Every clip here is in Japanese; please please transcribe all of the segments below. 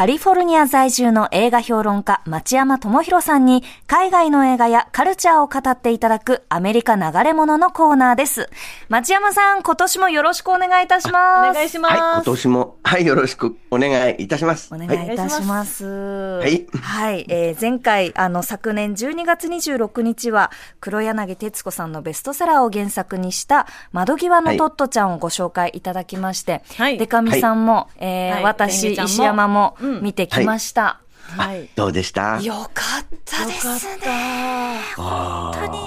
カリフォルニア在住の映画評論家、町山智博さんに、海外の映画やカルチャーを語っていただくアメリカ流れ物のコーナーです。町山さん、今年もよろしくお願いいたします。お願いします。はい、今年も、はい、よろしくお願いいたします。お願いいたします。はい。はい。えー前回、あの、昨年12月26日は、黒柳徹子さんのベストセラーを原作にした、窓際のトットちゃんをご紹介いただきまして、はいでかみさんも、えーはい私、石山もうん見てきました。はい。どうでした？よかったですよね。あ本当に。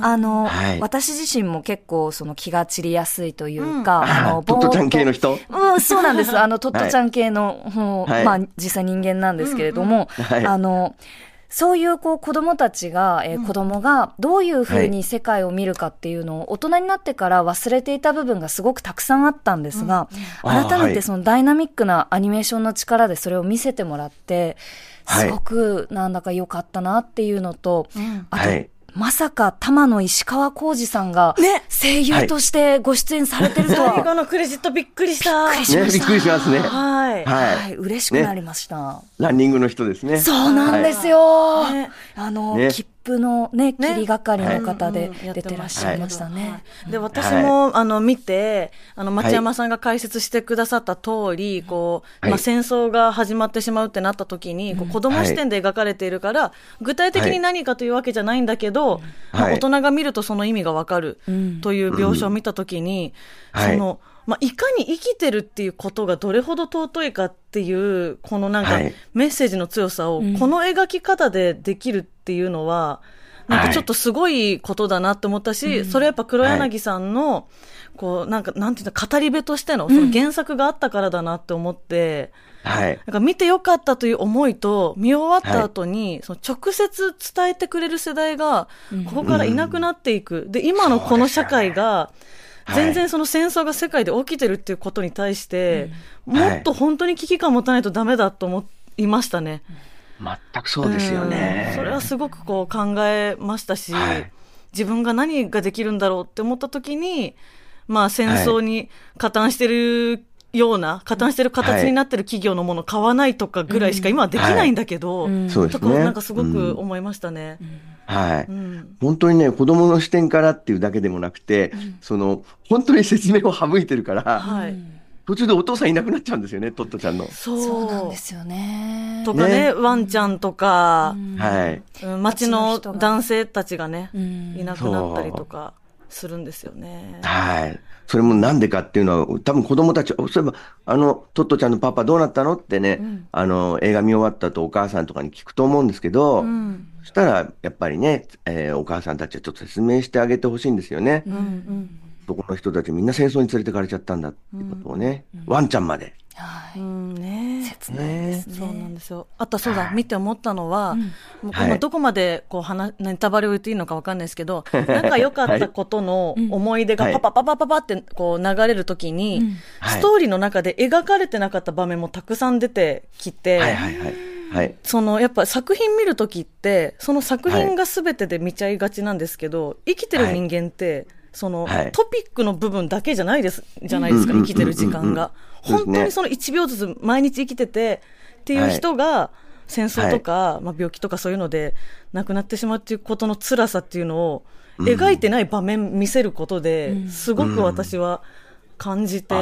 ー。あの、はい。私自身も結構その気が散りやすいというか、ああの、トットちゃん系の人？うん、そうなんです。あの、トットちゃん系の、はい。まあ、実際人間なんですけれども、はい。あの、そういうこう子供たちが、えー子供がどういうふうに世界を見るかっていうのを大人になってから忘れていた部分がすごくたくさんあったんですが、改めはい。てそのダイナミックなアニメーションの力でそれを見せてもらって、はい。すごくなんだか良かったなっていうのと、あと、はいまさか玉野石川浩二さんがね声優としてご出演されてるとは、最後のクレジットびっくりした。びっくりしまね、びっくりしますね。はい。はい。はい、嬉しくなりました。ランニングの人ですね。そうなんですよ。ねあの、ね切符のね、ね。切り係の方で出てらっしゃいましたね。で、私も、あの、見て、あの、町山さんが解説してくださった通り、こう、はい。まあ、戦争が始まってしまうってなった時に、こう子供視点で描かれているから、具体的に何かというわけじゃないんだけど、まあはい。大人が見るとその意味がわかるん。という描写を見た時に、はい。その、まあ、いかに生きてるっていうことがどれほど尊いかっていう、このなんかはい。メッセージの強さを、ん。この描き方でできるっていうのは、なんかちょっとすごいことだなって思ったし、それやっぱ黒柳さんの、こう、なんか、なんていうの、語り部としての、その原作があったからだなって思って、はい。なんか見てよかったという思いと、見終わった後に、その直接伝えてくれる世代が、ここからいなくなっていく。で、今のこの社会が、はい全然その戦争が世界で起きてるっていうことに対して、ん。もっと本当に危機感持たないとダメだと思いましたね。全くそうですよね。うん。それはすごくこう考えましたし、はい。自分が何ができるんだろうって思った時に、まあ戦争に加担してるような、加担してる形になってる企業のものを買わないとかぐらいしか今はできないんだけど。とかなんかすごくうん。思いましたね。はい。うん本当にね、子供の視点からっていうだけでもなくて、その、本当に説明を省いてるから、はい。途中でお父さんいなくなっちゃうんですよね、トットちゃんの。そう。なんですよね。とかね、ねワンちゃんとか、はい。うん街の男性たちがね、うんいなくなったりとかするんですよね。はい。それもなんでかっていうのは、多分子供たち、そういえば、あの、トットちゃんのパパどうなったのってね、あの、映画見終わったとお母さんとかに聞くと思うんですけど、うん。そしたら、やっぱりね、えーお母さんたちはちょっと説明してあげてほしいんですよね。うんうん。そこの人たちみんな戦争に連れてかれちゃったんだってことをね、ワンちゃんまで。はい。うんね。切ないですね。そうなんですよ。あとそうだ、見て思ったのは、もうこはい。のどこまでこう話、ネタバレを言っていいのかわかんないですけど、仲良かったことの思い出がはい。パパパパパパってこう流れるときに、はい。ストーリーの中で描かれてなかった場面もたくさん出てきて、はいはいはい。はい。そのやっぱ作品見るときって、その作品が全てで見ちゃいがちなんですけど、生きてる人間って、その、はい。トピックの部分だけじゃないです、じゃないですか、うんうん。生きてる時間が。うんうんうん本当にその1秒ずつ毎日生きててっていう人が、戦争とか、まあ、病気とかそういうので亡くなってしまうっていうことの辛さっていうのを描いてない場面見せることで、すごく私は感じて、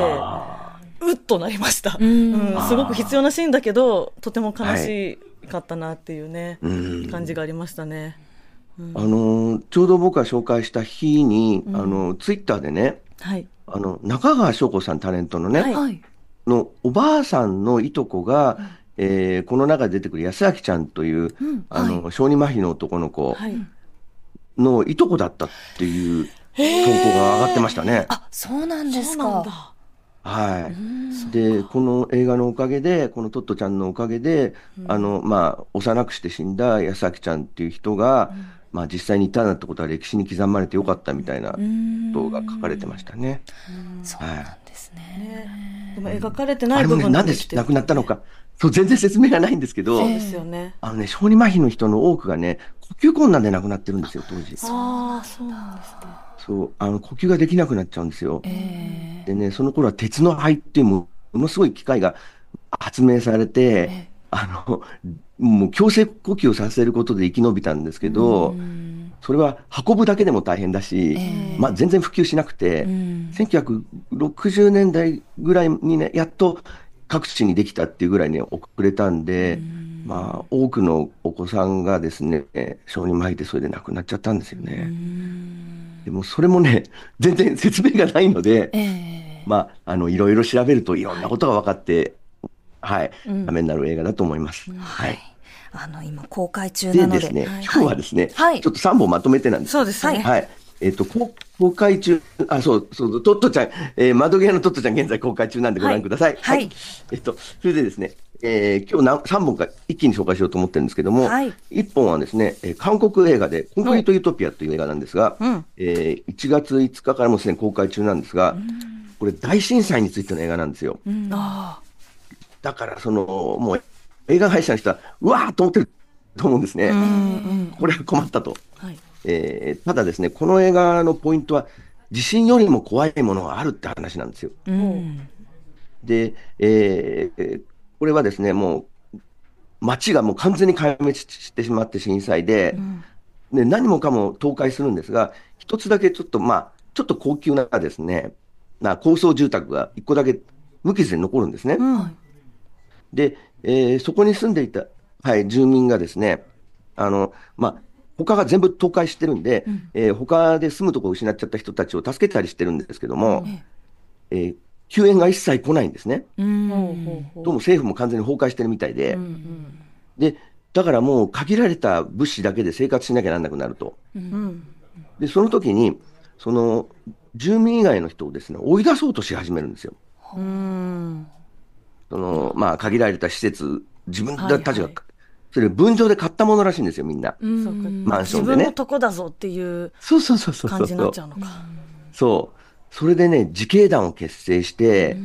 うっとなりました。うん。すごく必要なシーンだけど、とても悲しかったなっていうね、うん。感じがありましたね。あのーちょうど僕が紹介した日に、あの、ツイッターでね、はい。あの、中川翔子さんタレントのね、はいはい。のおばあさんのいとこが、えーこの中で出てくる安明ちゃんという、あの、小児麻痺の男の子はい。のいとこだったっていう投稿が上がってましたね。あ、そうなんですか。そうなんだ。はい。で、この映画のおかげで、このトットちゃんのおかげで、あの、まあ、幼くして死んだ安明ちゃんっていう人が、まあ、実際にいたなんてことは歴史に刻まれてよかったみたいなことが書かれてましたね。そうなんですね。でも描かれてないあれもね、部分なんで亡くなったのか。そう、全然説明がないんですけどそう、ですよね。あのね、小児麻痺の人の多くがね、呼吸困難で亡くなってるんですよ、当時。ああ、そうなんですね。そう、あの、呼吸ができなくなっちゃうんですよ。えでね、その頃は鉄の肺っていうものすごい機械が発明されて、あの、もう強制呼吸をさせることで生き延びたんですけど、それは運ぶだけでも大変だし、まあ全然普及しなくて、1960年代ぐらいにね、やっと各地にできたっていうぐらいに遅れたんで、まあ多くのお子さんがですね、小児麻痺でそれで亡くなっちゃったんですよね。でもそれもね、全然説明がないので、まあ、あの、いろいろ調べるといろんなことが分かって、はい、ためになる映画だと思います。はい。あの、今公開中でなので。ですね、今日はですね、はい。ちょっと3本まとめてなんです。そうです。ね。はい。えっ、と、公公開中、あ、そう、そう、トットちゃん、えー、窓際のトットちゃん現在公開中なんでご覧ください。はい。えっと、それでですね、えー、今日な3本か一気に紹介しようと思ってるんですけども、はい。1本はですね、えー韓国映画で、コンクリート・ユートピアという映画なんですが、うん。えー1月5日からもうすでに公開中なんですが、これ大震災についての映画なんですよ。あだから、その、もう、映画会社の人は、うわーっと思ってると思うんですね。これは困ったと。はい。えーただですね、この映画のポイントは、地震よりも怖いものがあるって話なんですよ。うん。で、えーこれはですね、もう、街がもう完全に壊滅してしまって震災で、で何もかも倒壊するんですが、一つだけちょっと、まあ、ちょっと高級なですね、な高層住宅が一個だけ無傷で残るんですね。うん。で、えーそこに住んでいた、はい、住民がですね、あの、まあ、他が全部倒壊してるんで、えー他で住むところを失っちゃった人たちを助けたりしてるんですけども、えー救援が一切来ないんですね。どうも政府も完全に崩壊してるみたいで、うんうんで、だからもう限られた物資だけで生活しなきゃなんなくなると。うん。で、その時に、その、住民以外の人をですね、追い出そうとし始めるんですよ。うん。その、まあ、限られた施設、自分たちが、それ分譲で買ったものらしいんですよ、みんな。マンションでね自分のとこだぞっていうそうそうそうそうそう。感じになっちゃうのか。そう。それでね、自警団を結成して、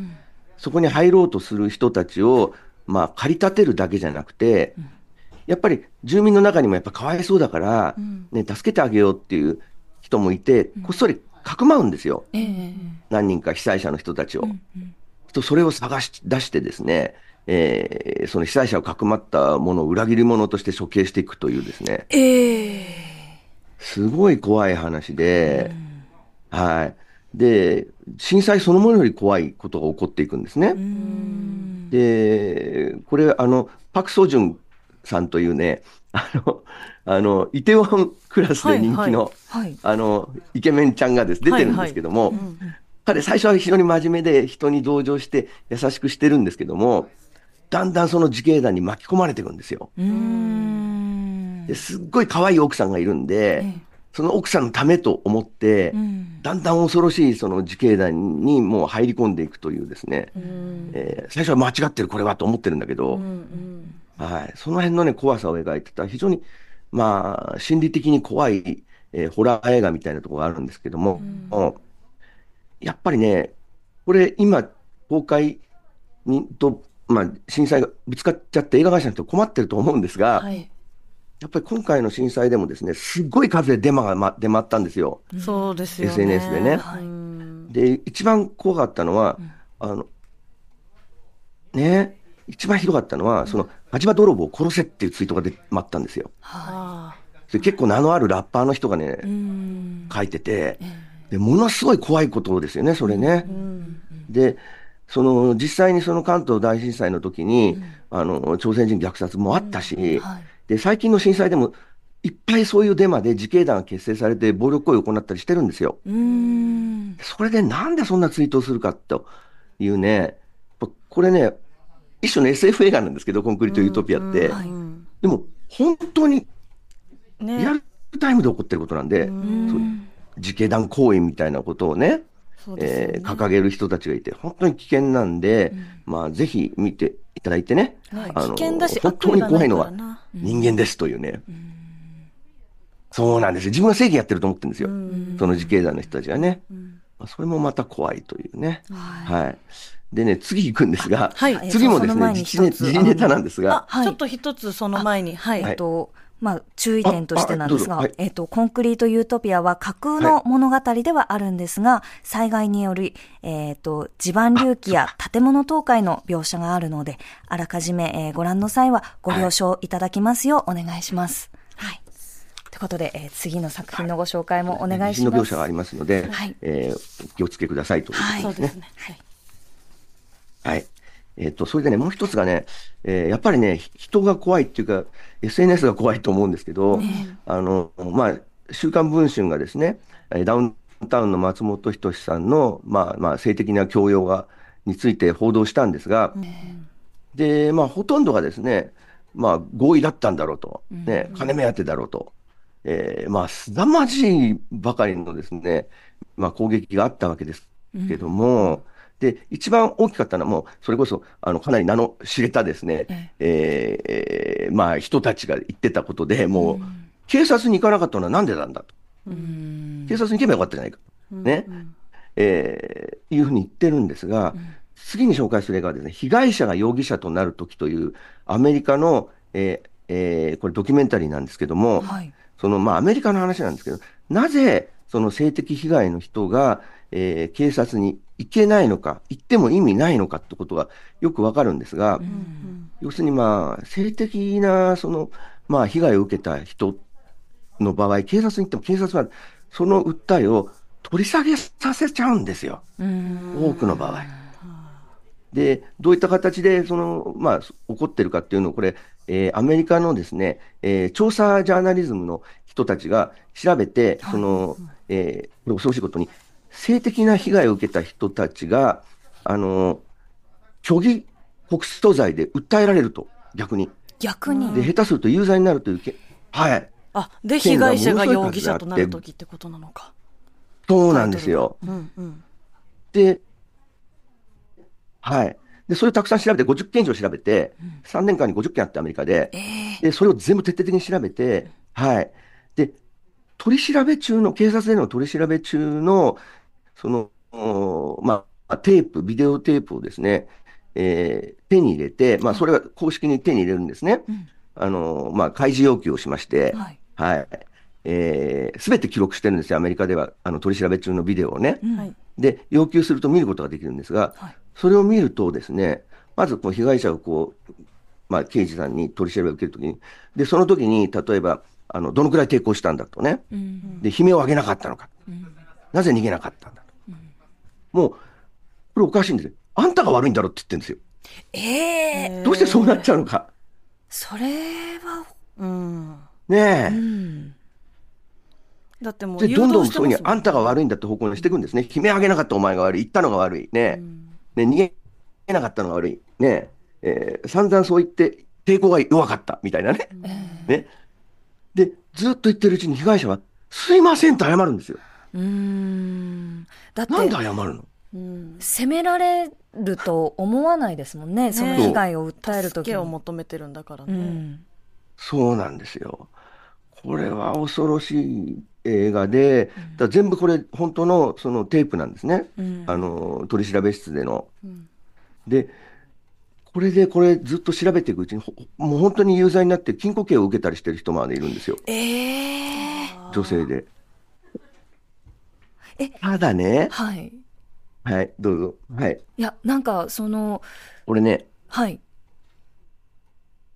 そこに入ろうとする人たちを、まあ、駆り立てるだけじゃなくて、やっぱり住民の中にもやっぱかわいそうだから、ね、助けてあげようっていう人もいて、こっそりかくまうんですよ。ええ。何人か被災者の人たちを。とそれを探し出してですね、えーその被災者をかくまったものを裏切り者として処刑していくというですね、ええ。すごい怖い話で、はい。で、震災そのものより怖いことが起こっていくんですね。で、これ、あの、パク・ソジュンさんというね、あの、あの、イテウォンクラスで人気の、はい。あの、イケメンちゃんがです出てるんですけども、彼最初は非常に真面目で人に同情して優しくしてるんですけども、だんだんその自警団に巻き込まれていくんですよ。うん。ですっごい可愛い奥さんがいるんで、その奥さんのためと思って、ん。だんだん恐ろしいその自警団にもう入り込んでいくというですね、えー最初は間違ってるこれはと思ってるんだけど、はい、その辺のね、怖さを描いてた非常に、まあ、心理的に怖い、えーホラー映画みたいなところがあるんですけども、やっぱりね、これ今、公開にと、まあ、震災がぶつかっちゃって映画会社の人困ってると思うんですが、はい。やっぱり今回の震災でもですね、すっごい数でデマが、ま、出回ったんですよ。そうですよね。SNS でねうんで、一番怖かったのは、あの、ね、一番ひどかったのは、その、火事場泥棒を殺せっていうツイートが出回ったんですよ。あそれ結構名のあるラッパーの人がね、書いてて、で、ものすごい怖いことですよね、それね。で、その、実際にその関東大震災の時に、あの、朝鮮人虐殺もあったし、で、最近の震災でも、いっぱいそういうデマで自警団が結成されて暴力行為を行ったりしてるんですよ。うん。それでなんでそんなツイートをするかというね、これね、一種の SF 映画なんですけど、コンクリート・ユートピアって。あ。うんでも、本当にねリアルタイムで起こってることなんで、そう自警団行為みたいなことをね、ね。えー掲げる人たちがいて、本当に危険なんで、まあ、ぜひ見ていただいてね、はいあの危険だし本当に怖いのは人間ですというね、そうなんですよ。自分は正義やってると思ってるんですよ。その自警団の人たちがね。まあそれもまた怖いというね。はい。でね、次行くんですが、はい。次もですね、その前に実ネ一つ。時事ネタなんですが、あ、ちょっと一つその前に、はい。はい。えっと、まあ、注意点としてなんですが、はいえっ、と、コンクリートユートピアは架空の物語ではあるんですが、災害により、えっ、と、地盤隆起や建物倒壊の描写があるので、あらかじめ、えーご覧の際はご了承いただきますようお願いします。はい。ということで、えー次の作品のご紹介もお願い地します。震の描写がありますので、はいえーお気をつけくださいというはいことですね。はい。はい。えっ、と、それでね、もう一つがね、えーやっぱりね、ひ人が怖いっていうか、SNS が怖いと思うんですけど、あの、まあ、週刊文春がですね、えーダウンタウンの松本人志さんの、まあ、まあ、性的な強要が、について報道したんですが、で、まあ、ほとんどがですね、まあ、合意だったんだろうと、ね、金目当てだろうと、えーまあ、凄まじいばかりのですね、まあ、攻撃があったわけですけども、で、一番大きかったのはもう、それこそ、あの、かなり名の知れたですね、えーえーまあ、人たちが言ってたことで、もう、警察に行かなかったのはなんでなんだと。警察に行けばよかったじゃないか。ね。えーいうふうに言ってるんですが、次に紹介する映画はですね、被害者が容疑者となるときという、アメリカの、えーえーこれドキュメンタリーなんですけども、はい。その、まあ、アメリカの話なんですけど、なぜ、その性的被害の人が、えー警察に行けないのか、行っても意味ないのかってことがよくわかるんですが、要するにまあ、性的な、その、まあ、被害を受けた人の場合、警察に行っても警察はその訴えを取り下げさせちゃうんですよ。多くの場合。で、どういった形で、その、まあ、起こってるかっていうのを、これ、えーアメリカのですね、えー調査ジャーナリズムの人たちが調べて、その、えーこれ恐ろしいことに、性的な被害を受けた人たちが、あの、虚偽告訴罪で訴えられると、逆に。逆に？で、下手すると有罪になるというけ、はい。あ、で、被害者が容疑者となるときってことなのか。そうなんですよ。うんうん。で、はい。で、それをたくさん調べて、50件以上調べて、3年間に50件あってアメリカで、で、それを全部徹底的に調べて、はい。で、取り調べ中の、警察での取り調べ中の、その、おまあ、テープ、ビデオテープをですね、えー手に入れて、まあ、それは公式に手に入れるんですね。あの、まあ、開示要求をしまして、はいはい。えーすべて記録してるんですよ、アメリカでは、あの、取り調べ中のビデオをね。はい。で、要求すると見ることができるんですが、はいそれを見るとですね、まずこう被害者をこう、まあ、刑事さんに取り調べを受けるときに、で、その時に、例えば、あの、どのくらい抵抗したんだとね、で、悲鳴を上げなかったのか、なぜ逃げなかったんだと。もう、これおかしいんですよ。あんたが悪いんだろって言ってるんですよ。ええどうしてそうなっちゃうのか。それは、うん。ねえ。うん。だってもうどんどんそういうふうに、あんたが悪いんだって方向にしていくんですね。悲鳴上げなかったお前が悪い。言ったのが悪い。ね。ね、逃げなかったのが悪い。ね。えー散々そう言って、抵抗が弱かった。みたいなね。ね。で、ずっと言ってるうちに被害者は、すいませんと謝るんですよ。うーん。だって、なんで謝るの？うん。責められると思わないですもんね。その被害を訴えるとき助けを求めてるんだからうね。ん。そうなんですよ。これは恐ろしい映画で、だ全部これ本当のそのテープなんですね。あの、取り調べ室での。で、これでこれずっと調べていくうちに、ほもう本当に有罪になって禁錮刑を受けたりしてる人までいるんですよ。ええ女性で。えただね、はい。はい、どうぞ。はい。いや、なんか、その、これね、はい。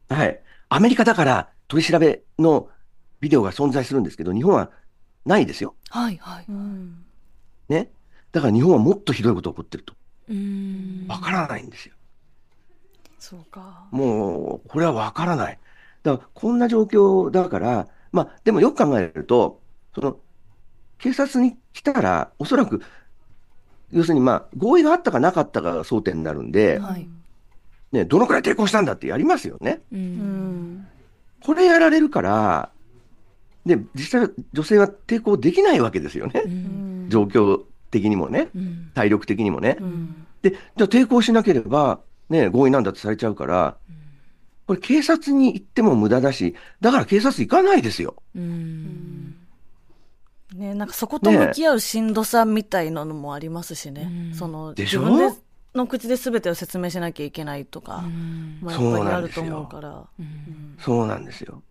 はい。アメリカだから取り調べのビデオが存在するんですけど、日本はないですよ。はい、はい。うん。ね。だから日本はもっとひどいことが起こってると。うーん。わからないんですよ。そうか。もう、これはわからない。だから、こんな状況だから、まあ、でもよく考えると、その、警察に来たら、おそらく、要するにまあ、合意があったかなかったかが争点になるんで、はい。ね、どのくらい抵抗したんだってやりますよね。う。うんん。これやられるから、で、実際女性は抵抗できないわけですよね。うん。状況的にもね、うん。体力的にもね。うん。で、じゃあ抵抗しなければ、ね、合意なんだってされちゃうから、これ警察に行っても無駄だし、だから警察行かないですよ。うん。ね、なんかそこと向き合うしんどさみたいなのもありますしね。うんその、でしょ？自分での口で全てを説明しなきゃいけないとか、まあ、やっぱりあると思うから。うんそうなんですよ。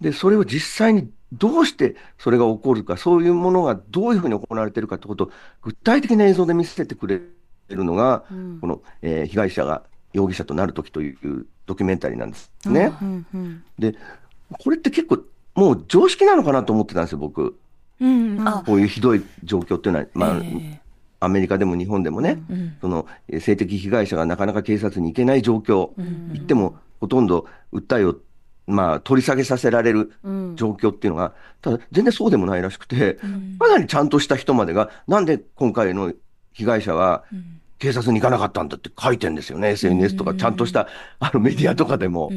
で、それを実際にどうしてそれが起こるか、そういうものがどういうふうに行われているかということを具体的な映像で見せてくれるのが、うんこの、えー被害者が容疑者となるときというドキュメンタリーなんですね。うんうんで、これって結構もう常識なのかなと思ってたんですよ、僕。うん。あ、こういうひどい状況っていうのは、まあ、えアメリカでも日本でもね、うん。そのえー性的被害者がなかなか警察に行けない状況、行ってもほとんど訴えを、まあ、取り下げさせられるうん。状況っていうのが、ただ全然そうでもないらしくて、かなりちゃんとした人までが、なんで今回の被害者は警察に行かなかったんだって書いてんですよね、SNS とか、ちゃんとしたあのメディアとかでも。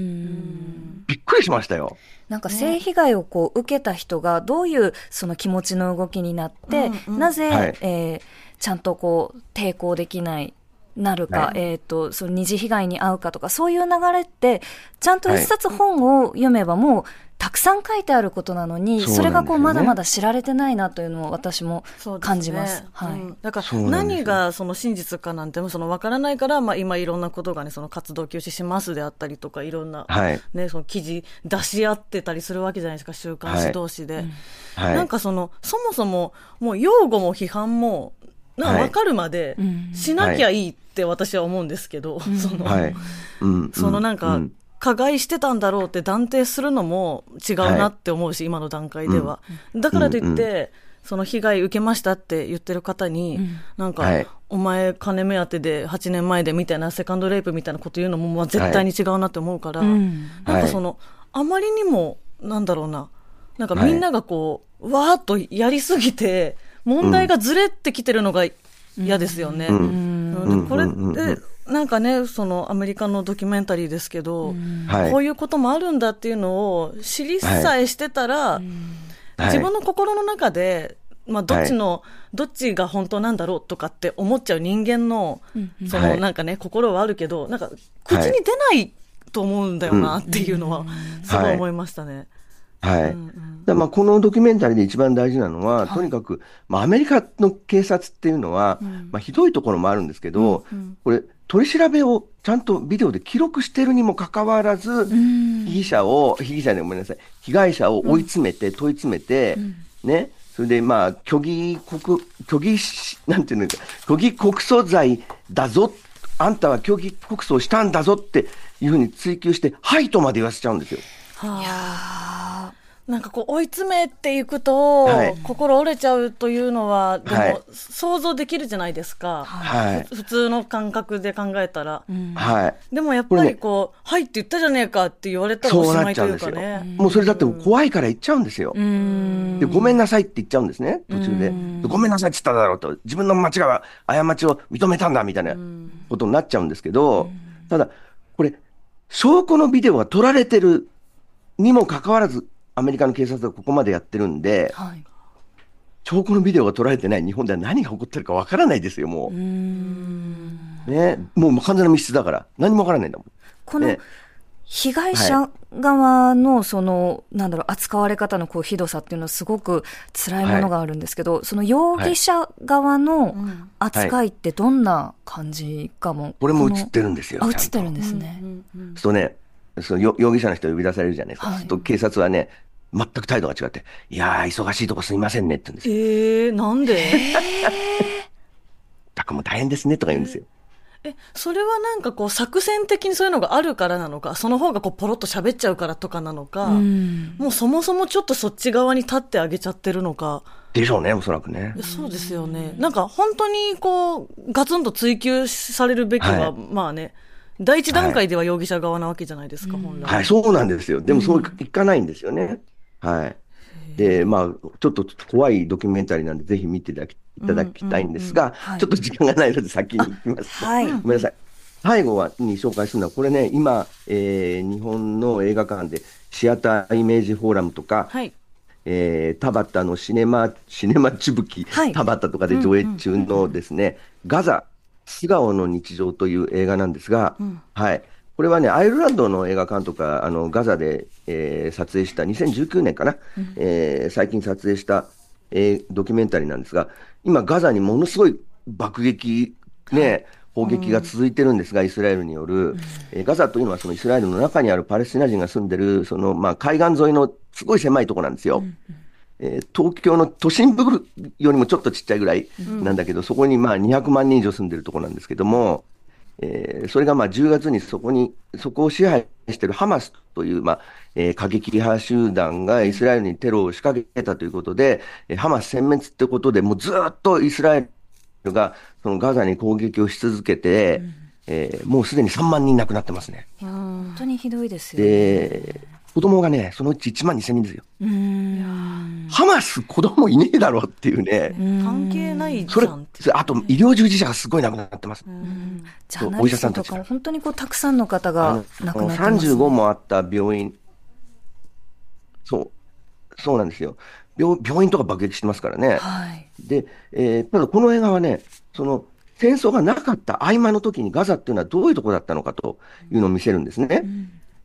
びっくりしましたよ。なんか性被害をこう受けた人がどういうその気持ちの動きになって、うんうん。なぜ、はい。えーちゃんとこう抵抗できない、なるか、はい。えっ、と、その二次被害に遭うかとか、そういう流れって、ちゃんと一冊本を読めばもう、たくさん書いてあることなのに、それがこう、まだまだ知られてないなというのを私も感じます。はい。うんだから何がその真実かなんてもその分からないから、まあ、今いろんなことがねその活動休止しますであったりとかいろんな、はい。ね、その記事出し合ってたりするわけじゃないですか週刊誌同士で、はい。なんかそのそもそももう擁護も批判もな分かるまでうん。しなきゃいいって私は思うんですけど、そのはい。うん。そのなんか、うん。加害してたんだろうって断定するのも違うなって思うし、今の段階では。だからといって、その被害受けましたって言ってる方に、なんか、はい。お前金目当てで8年前でみたいなセカンドレイプみたいなこと言うのもまあ絶対に違うなって思うから、うん。なんかその、あまりにも、なんだろうな、なんかはいみんながこう、わーっとやりすぎて、問題がずれてきてるのが嫌ですよね。これっうん。うん。うん。て、なんかね、そのアメリカのドキュメンタリーですけど、はい。こういうこともあるんだっていうのを知りさえしてたら、はい。自分の心の中で、まあ、どっちの、どっちが本当なんだろうとかって思っちゃう人間の、そのはい。なんかね、心はあるけど、なんか口に出ないと思うんだよなっていうのは、すごい思いましたね。はい。うんうん。だまあこのドキュメンタリーで一番大事なのは、とにかく、まあ、アメリカの警察っていうのは、まあ、ひどいところもあるんですけど、これ、取り調べをちゃんとビデオで記録してるにもかかわらず、被疑者を、被疑者でごめんなさい、被害者を追い詰めて、問い詰めて、ね、それでまあ、虚偽告、虚偽し、なんていうのか、虚偽告訴罪だぞ、あんたは虚偽告訴をしたんだぞっていうふうに追及して、はいとまで言わせちゃうんですよ。はあなんかこう追い詰めていくと、はい心折れちゃうというのは、でも、はい想像できるじゃないですか。はい。ふ普通の感覚で考えたら。はい。でもやっぱりこう、はいって言ったじゃねえかって言われたらおそうしまいという。かね。もうそれだって怖いから言っちゃうんですよ。うんで、ごめんなさいって言っちゃうんですね、途中で。でごめんなさいって言っただろうと。自分の間違いは、過ちを認めたんだ、みたいなことになっちゃうんですけど、ただ、これ、証拠のビデオが撮られてるにもかかわらず、アメリカの警察がここまでやってるんで、はい。証拠のビデオが撮られてない日本では何が起こってるかわからないですよ、もう。ね。もう完全な密室だから。何もわからないんだもん。このね被害者側のその、なんだろう、扱われ方のこうひどさっていうのはすごく辛いものがあるんですけど、その容疑者側の扱いってどんな感じかも。これも映のってるんですよ。あ、映ってるんですね。そうね、そのよ容疑者の人呼び出されるじゃないですか。はいと警察はね、全く態度が違って、いやー、忙しいとこすいませんねって言うんですよ。えー、なんで？たくも大変ですねとか言うんですよ。え、それはなんかこう作戦的にそういうのがあるからなのか、その方がこうポロッと喋っちゃうからとかなのか、うん。もうそもそもちょっとそっち側に立ってあげちゃってるのか、でしょうね、おそらくね。そうですよね。なんか本当にこう、ガツンと追及されるべきは、はいまあね、第一段階では容疑者側なわけじゃないですか、本来。はい、そうなんですよ。でもそういかないんですよね。はい。で、まあ、ちょっと怖いドキュメンタリーなんで、ぜひ見ていただきいただきたいんですが、はいちょっと時間がないので先に行きますと。はいごめんなさい。最後はに紹介するのは、これね、今、えー日本の映画館でシアターイメージフォーラムとか、はい。えー田畑のシネマ、シネマチブキ、はい田畑とかで上映中のですね、ガザ、素顔の日常という映画なんですが、はい。これはね、アイルランドの映画監督が、あの、ガザで、えー撮影した、2019年かな、えー最近撮影した、えードキュメンタリーなんですが、今、ガザにものすごい爆撃、ね、砲撃が続いてるんですが、イスラエルによる、えーガザというのはそのイスラエルの中にあるパレスチナ人が住んでる、そのまあ海岸沿いのすごい狭いところなんですよ。えー東京の都心部よりもちょっとちっちゃいぐらいなんだけど、そこにまあ200万人以上住んでるところなんですけども、えーそれがまあ10月にそこに、そこを支配しているハマスという、まあえー過激派集団がイスラエルにテロを仕掛けたということで、えーハマス殲滅ってことで、もうずっとイスラエルがそのガザに攻撃をし続けて、えーもうすでに3万人亡くなってますね。本当にひどいですよね。で、子供がね、そのうち1万2000人ですよ。ハマス子供いねえだろっていうね。関係ないじそれあと医療従事者がすごい亡くなってます。ジャーナリストとかも本当にこうたくさんの方あがの亡くなってます、35もあった病院、そう、そうなんですよ。病病院とか爆撃してますからね。はい。で、えーただこの映画はね、その戦争がなかった合間の時にガザっていうのはどういうところだったのかというのを見せるんですね。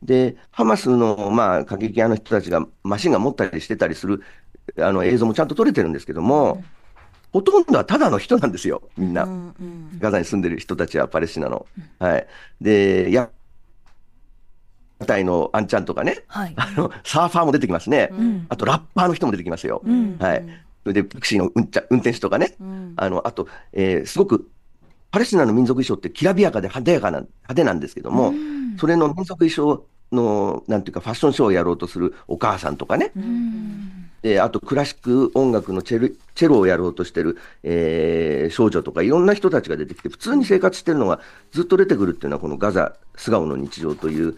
で、ハマスの、まあ、過激派の人たちがマシンガン持ったりしてたりするあの映像もちゃんと撮れてるんですけども、ほとんどはただの人なんですよ、みんな。うんうんガザに住んでる人たちはパレスチナの。はい。で、や、屋台のあんちゃんとかね、はい。あの、サーファーも出てきますね。んあと、ラッパーの人も出てきますよ。んはい。それで、タクシーの運転運転手とかね。んあの、あと、えーすごく、パレスチナの民族衣装ってきらびやかで派手やかな、派手なんですけども、それの民族衣装の、なんていうか、ファッションショーをやろうとするお母さんとかね。で、あと、クラシック音楽のチェルチェロをやろうとしてる、えー少女とか、いろんな人たちが出てきて、普通に生活してるのがずっと出てくるっていうのは、このガザ、素顔の日常という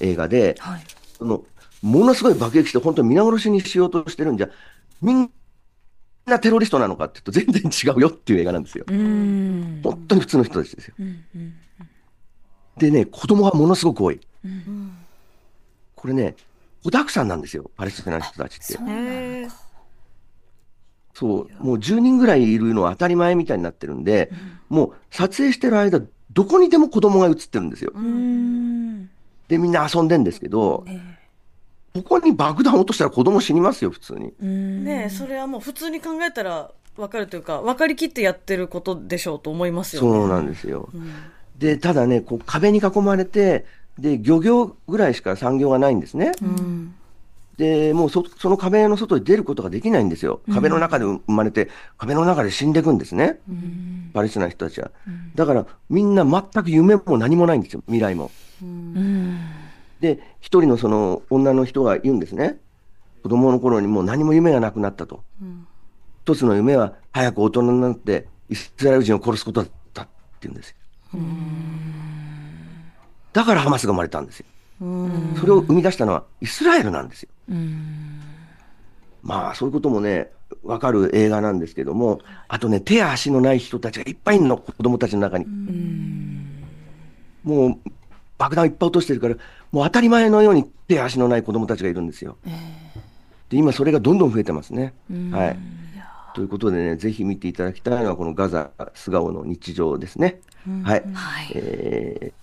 映画で、はい。その、ものすごい爆撃して、本当に皆殺しにしようとしてるんじゃ、みんなテロリストなのかっていうと、全然違うよっていう映画なんですよ。本当に普通の人たちですよ。うんうんでね、子供がものすごく多い。これね、子沢山なんですよ、パレスチナの人たちってそう。もう10人ぐらいいるのは当たり前みたいになってるんで、もう撮影してる間、どこにでも子供が映ってるんですよ。で、みんな遊んでんですけど、えここに爆弾落としたら子供死にますよ、普通に。ねえ、それはもう普通に考えたら分かるというか、分かりきってやってることでしょうと思いますよね。そうなんですよ。で、ただね、こう壁に囲まれて、で、漁業ぐらいしか産業がないんですね。うん。で、もうそその壁の外に出ることができないんですよ。壁の中で生まれて、壁の中で死んでいくんですね。パレスチナの人たちは。だから、みんな全く夢も何もないんですよ、未来も。うん。で、一人のその女の人が言うんですね。子供の頃にもう何も夢がなくなったと。一つの夢は早く大人になってイスラエル人を殺すことだったって言うんですよ。だからハマスが生まれたんですよ。それを生み出したのはイスラエルなんですよ。まあ、そういうこともね、わかる映画なんですけども、あとね、手や足のない人たちがいっぱいいるの、子供たちの中に。もう、爆弾をいっぱい落としてるから、もう当たり前のように手や足のない子供たちがいるんですよ。で、今それがどんどん増えてますね。はい。ということでね、ぜひ見ていただきたいのは、このガザ素顔の日常ですね。はい。はい。えー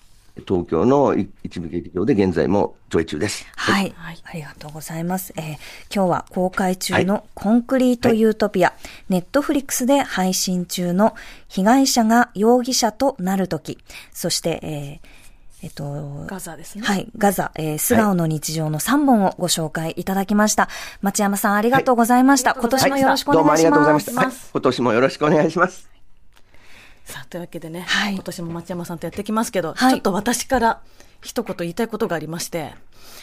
東京の一部劇場で現在も上映中です。はい。ありがとうございます。えー今日は公開中のコンクリートユートピア、ネットフリックスで配信中の被害者が容疑者となるとき、そして、えーえっと、ガザですね。はい、ガザ、えー、素顔の日常の3本をご紹介いただきました。町山さんありがとうございました。はい今年もよろしくおどうもあ願いしりがとうございまます。した。はい。今年もよろしくお願いします。さあ、というわけでね、はい今年も町山さんとやっていきますけど、はいちょっと私から一言言いたいことがありまして、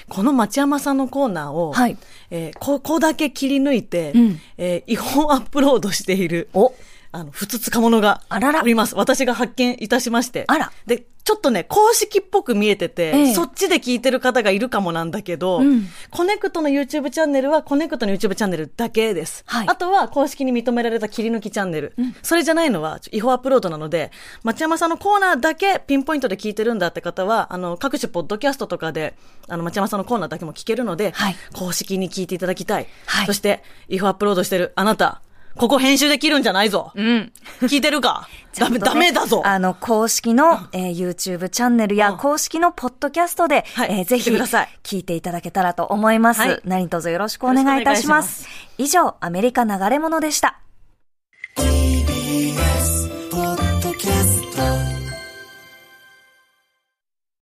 この町山さんのコーナーを、はいえーここだけ切り抜いて、うんえー違法アップロードしている、おあの、ふつつかものがあららおります。私が発見いたしまして。あらで、ちょっとね、公式っぽく見えてて、ええそっちで聞いてる方がいるかもなんだけど、うんコネクトの YouTube チャンネルはコネクトの YouTube チャンネルだけです。はいあとは公式に認められた切り抜きチャンネル。それじゃないのは違法アップロードなので、町山さんのコーナーだけピンポイントで聞いてるんだって方は、あの、各種ポッドキャストとかで、あの、町山さんのコーナーだけも聞けるので、はい公式に聞いていただきたい。はいそして、違法アップロードしてるあなた、ここ編集できるんじゃないぞ。うん。聞いてるか？ダメ、ダメだぞ。あの、公式の、えー YouTube チャンネルやうん公式のポッドキャストで、はいえーぜひ聞いていただけたらと思います。はい何卒よろしくお願いいたします。以上、アメリカ流れ物でした。